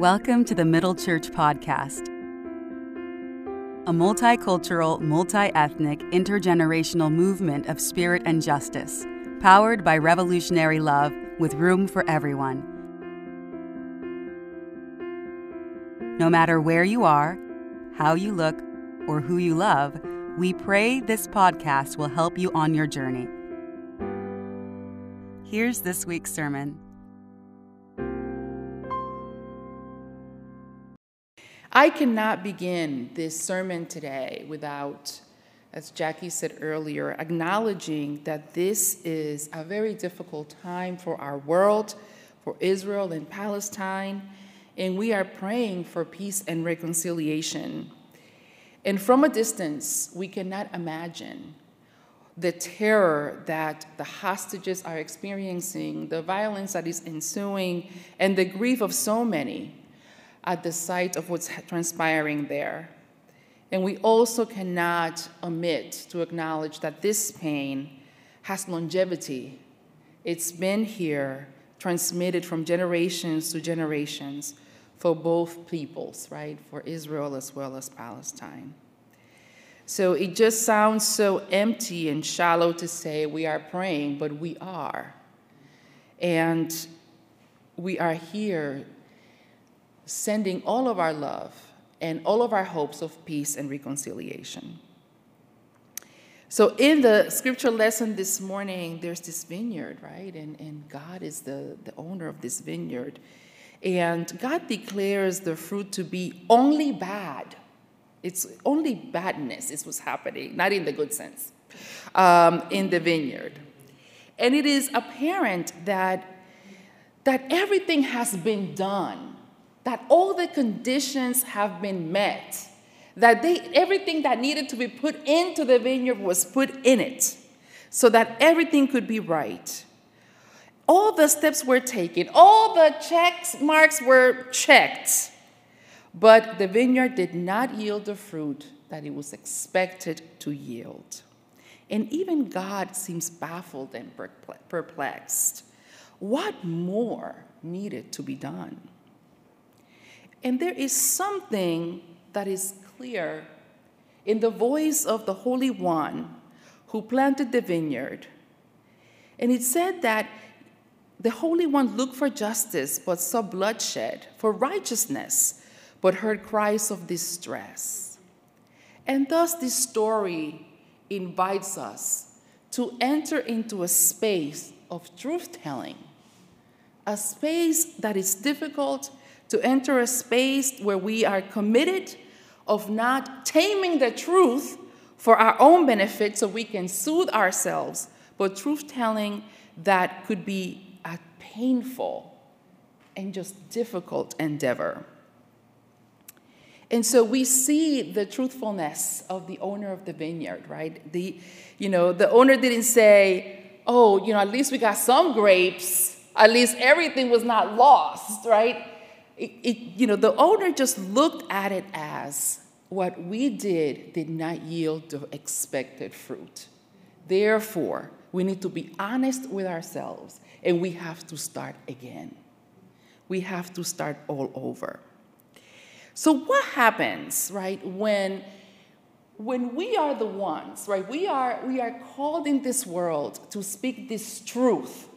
Welcome to the Middle Church Podcast, a multicultural, multi ethnic, intergenerational movement of spirit and justice, powered by revolutionary love with room for everyone. No matter where you are, how you look, or who you love, we pray this podcast will help you on your journey. Here's this week's sermon. I cannot begin this sermon today without, as Jackie said earlier, acknowledging that this is a very difficult time for our world, for Israel and Palestine, and we are praying for peace and reconciliation. And from a distance, we cannot imagine the terror that the hostages are experiencing, the violence that is ensuing, and the grief of so many at the sight of what's transpiring there. And we also cannot omit to acknowledge that this pain has longevity. It's been here, transmitted from generations to generations for both peoples, right? For Israel as well as Palestine. So it just sounds so empty and shallow to say we are praying, but we are. And we are here sending all of our love and all of our hopes of peace and reconciliation. So, in the scripture lesson this morning, there's this vineyard, right? And, and God is the, the owner of this vineyard. And God declares the fruit to be only bad. It's only badness is what's happening, not in the good sense, um, in the vineyard. And it is apparent that, that everything has been done that all the conditions have been met, that they, everything that needed to be put into the vineyard was put in it, so that everything could be right. All the steps were taken, all the checks marks were checked, but the vineyard did not yield the fruit that it was expected to yield. And even God seems baffled and perplexed. What more needed to be done? And there is something that is clear in the voice of the Holy One who planted the vineyard. And it said that the Holy One looked for justice but saw bloodshed, for righteousness but heard cries of distress. And thus, this story invites us to enter into a space of truth telling, a space that is difficult to enter a space where we are committed of not taming the truth for our own benefit so we can soothe ourselves, but truth telling that could be a painful and just difficult endeavor. And so we see the truthfulness of the owner of the vineyard, right? The, you know, the owner didn't say, oh, you know, at least we got some grapes. At least everything was not lost, right? It, it, you know, the owner just looked at it as what we did did not yield the expected fruit. Therefore, we need to be honest with ourselves and we have to start again. We have to start all over. So, what happens, right, when, when we are the ones, right, we are, we are called in this world to speak this truth,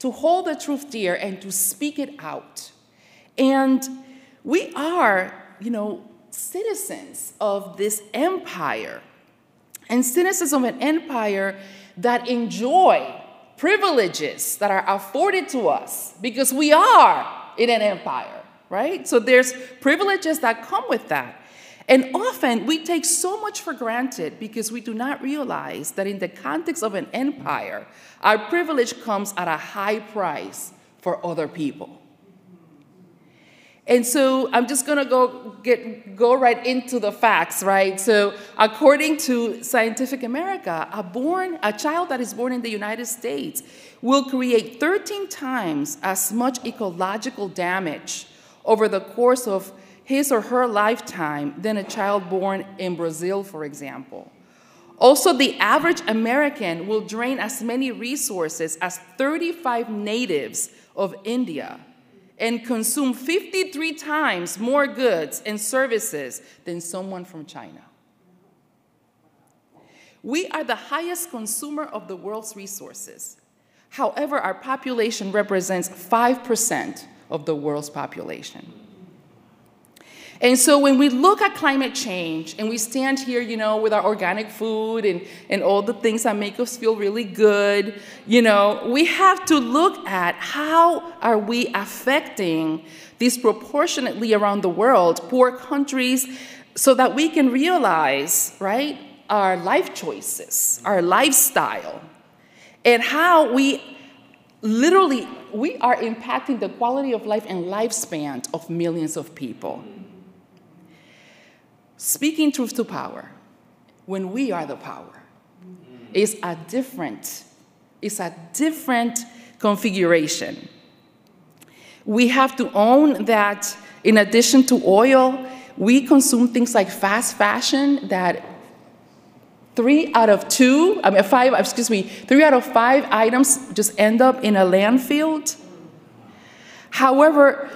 to hold the truth dear and to speak it out? And we are, you know, citizens of this empire and citizens of an empire that enjoy privileges that are afforded to us because we are in an empire, right? So there's privileges that come with that. And often we take so much for granted because we do not realize that in the context of an empire, our privilege comes at a high price for other people. And so I'm just going to go get go right into the facts, right? So according to Scientific America, a born a child that is born in the United States will create 13 times as much ecological damage over the course of his or her lifetime than a child born in Brazil, for example. Also, the average American will drain as many resources as 35 natives of India and consume 53 times more goods and services than someone from China. We are the highest consumer of the world's resources. However, our population represents 5% of the world's population. And so when we look at climate change and we stand here, you know, with our organic food and, and all the things that make us feel really good, you know, we have to look at how are we affecting disproportionately around the world poor countries so that we can realize, right, our life choices, our lifestyle, and how we literally we are impacting the quality of life and lifespan of millions of people. Speaking truth to power, when we are the power, is a different, it's a different configuration. We have to own that in addition to oil, we consume things like fast fashion that three out of two, I mean five, excuse me, three out of five items just end up in a landfill. However,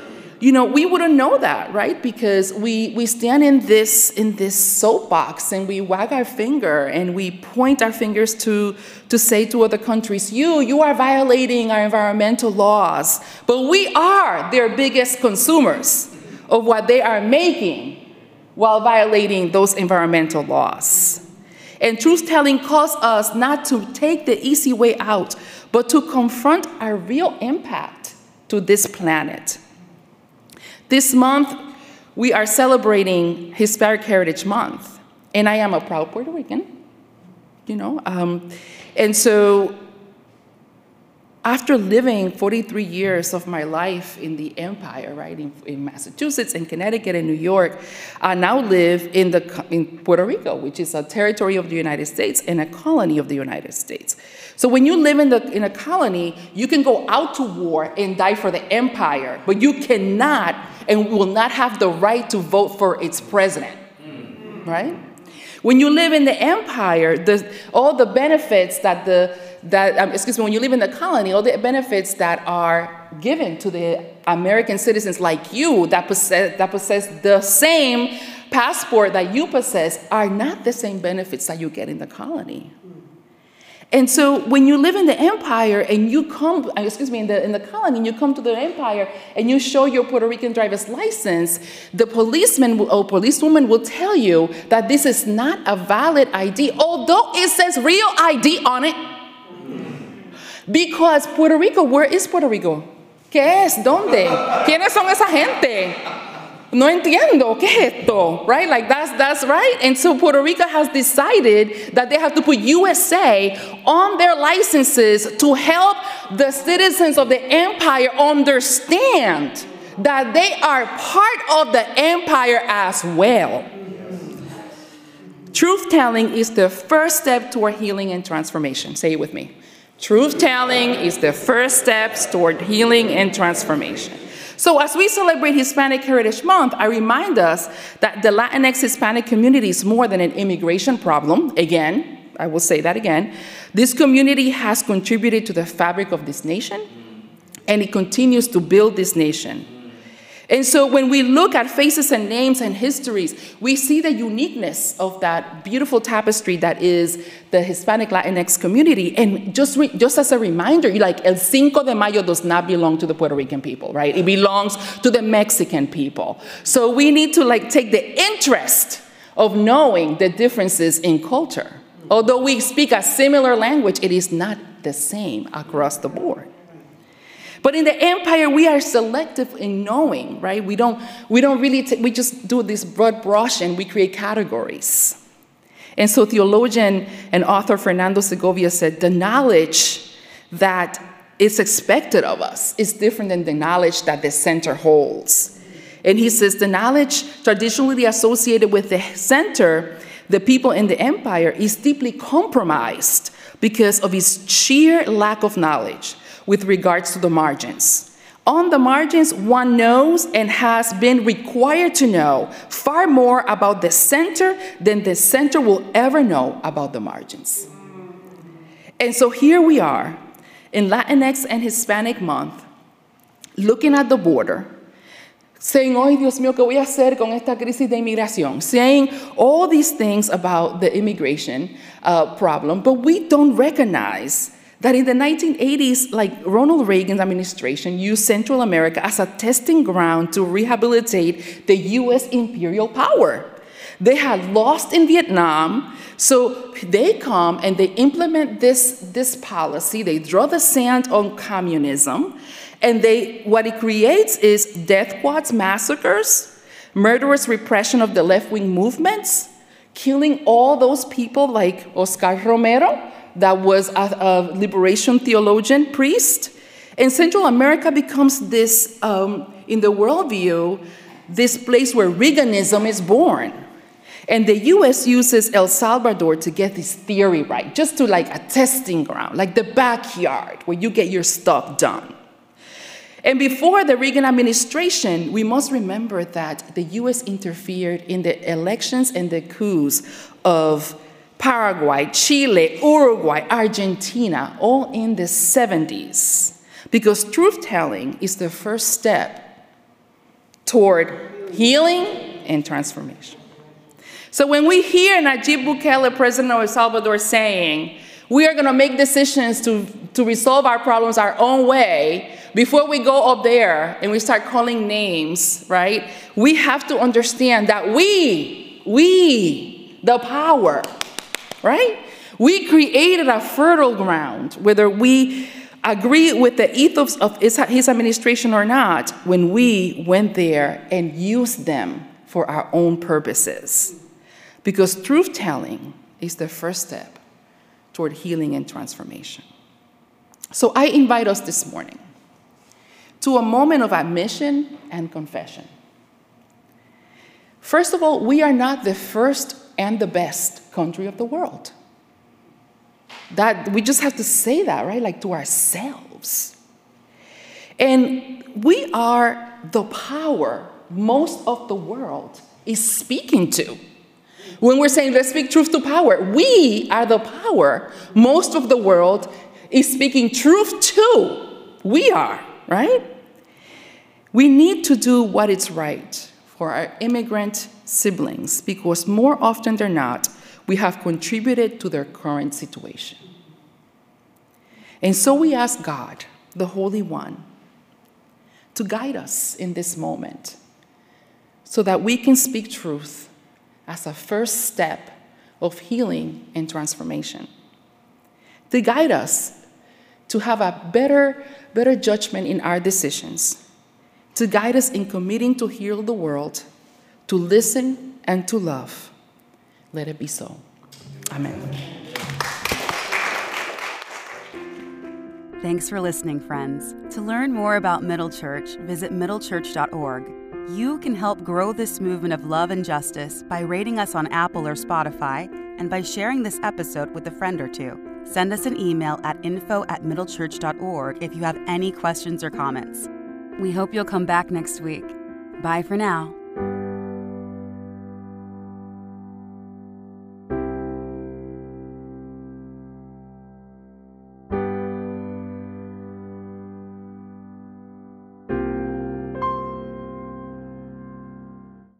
you know, we wouldn't know that, right? Because we, we stand in this, in this soapbox and we wag our finger and we point our fingers to, to say to other countries, you, you are violating our environmental laws. But we are their biggest consumers of what they are making while violating those environmental laws. And truth telling calls us not to take the easy way out, but to confront our real impact to this planet. This month, we are celebrating Hispanic Heritage Month, and I am a proud Puerto Rican, you know. Um, and so, after living 43 years of my life in the empire, right, in, in Massachusetts and Connecticut and New York, I now live in, the, in Puerto Rico, which is a territory of the United States and a colony of the United States. So when you live in, the, in a colony, you can go out to war and die for the empire, but you cannot and will not have the right to vote for its president, right? When you live in the empire, the, all the benefits that the that um, excuse me, when you live in the colony, all the benefits that are given to the American citizens like you that possess that possess the same passport that you possess are not the same benefits that you get in the colony. And so when you live in the empire and you come, excuse me, in the, in the colony, and you come to the empire and you show your Puerto Rican driver's license, the policeman or oh, policewoman will tell you that this is not a valid ID, although it says real ID on it. Because Puerto Rico, where is Puerto Rico? ¿Qué es? ¿Dónde? ¿Quiénes son esa gente? No entiendo, ¿qué es esto? Right? Like that's that's right. And so Puerto Rico has decided that they have to put USA on their licenses to help the citizens of the empire understand that they are part of the empire as well. Truth telling is the first step toward healing and transformation. Say it with me. Truth telling is the first step toward healing and transformation. So as we celebrate Hispanic Heritage Month, I remind us that the Latinx Hispanic community is more than an immigration problem. Again, I will say that again. This community has contributed to the fabric of this nation, and it continues to build this nation. And so when we look at faces and names and histories, we see the uniqueness of that beautiful tapestry that is the Hispanic Latinx community. And just, just as a reminder, like El Cinco de Mayo does not belong to the Puerto Rican people, right? It belongs to the Mexican people. So we need to like take the interest of knowing the differences in culture. Although we speak a similar language, it is not the same across the board. But in the empire, we are selective in knowing, right? We don't, we don't really, we just do this broad brush and we create categories. And so theologian and author Fernando Segovia said, the knowledge that is expected of us is different than the knowledge that the center holds. And he says the knowledge traditionally associated with the center, the people in the empire, is deeply compromised because of its sheer lack of knowledge with regards to the margins. On the margins, one knows and has been required to know far more about the center than the center will ever know about the margins. And so here we are in Latinx and Hispanic month, looking at the border, saying, oh, Dios mío, ¿qué voy a hacer con esta crisis de inmigración? Saying all these things about the immigration uh, problem, but we don't recognize that in the 1980s, like Ronald Reagan's administration used Central America as a testing ground to rehabilitate the US imperial power. They had lost in Vietnam, so they come and they implement this, this policy. They draw the sand on communism, and they, what it creates is death squads, massacres, murderous repression of the left wing movements, killing all those people like Oscar Romero, that was a, a liberation theologian, priest. And Central America becomes this, um, in the worldview, this place where Reaganism is born. And the US uses El Salvador to get this theory right, just to like a testing ground, like the backyard where you get your stuff done. And before the Reagan administration, we must remember that the US interfered in the elections and the coups of Paraguay, Chile, Uruguay, Argentina, all in the 70s. Because truth telling is the first step toward healing and transformation. So when we hear Nayib Bukele, president of El Salvador, saying, we are going to make decisions to, to resolve our problems our own way, before we go up there and we start calling names, right? We have to understand that we, we, the power, right? We created a fertile ground, whether we agree with the ethos of his administration or not, when we went there and used them for our own purposes. Because truth telling is the first step toward healing and transformation. So I invite us this morning to a moment of admission and confession. First of all, we are not the first and the best country of the world. That we just have to say that, right? Like to ourselves. And we are the power most of the world is speaking to. When we're saying let's speak truth to power, we are the power most of the world is speaking truth to. We are, right? We need to do what is right for our immigrant siblings because more often than not, we have contributed to their current situation. And so we ask God, the Holy One, to guide us in this moment so that we can speak truth as a first step of healing and transformation. To guide us to have a better, better judgment in our decisions to guide us in committing to heal the world, to listen, and to love. Let it be so. Amen. Thanks for listening, friends. To learn more about Middle Church, visit middlechurch.org. You can help grow this movement of love and justice by rating us on Apple or Spotify and by sharing this episode with a friend or two. Send us an email at info at middlechurch.org if you have any questions or comments. We hope you'll come back next week. Bye for now.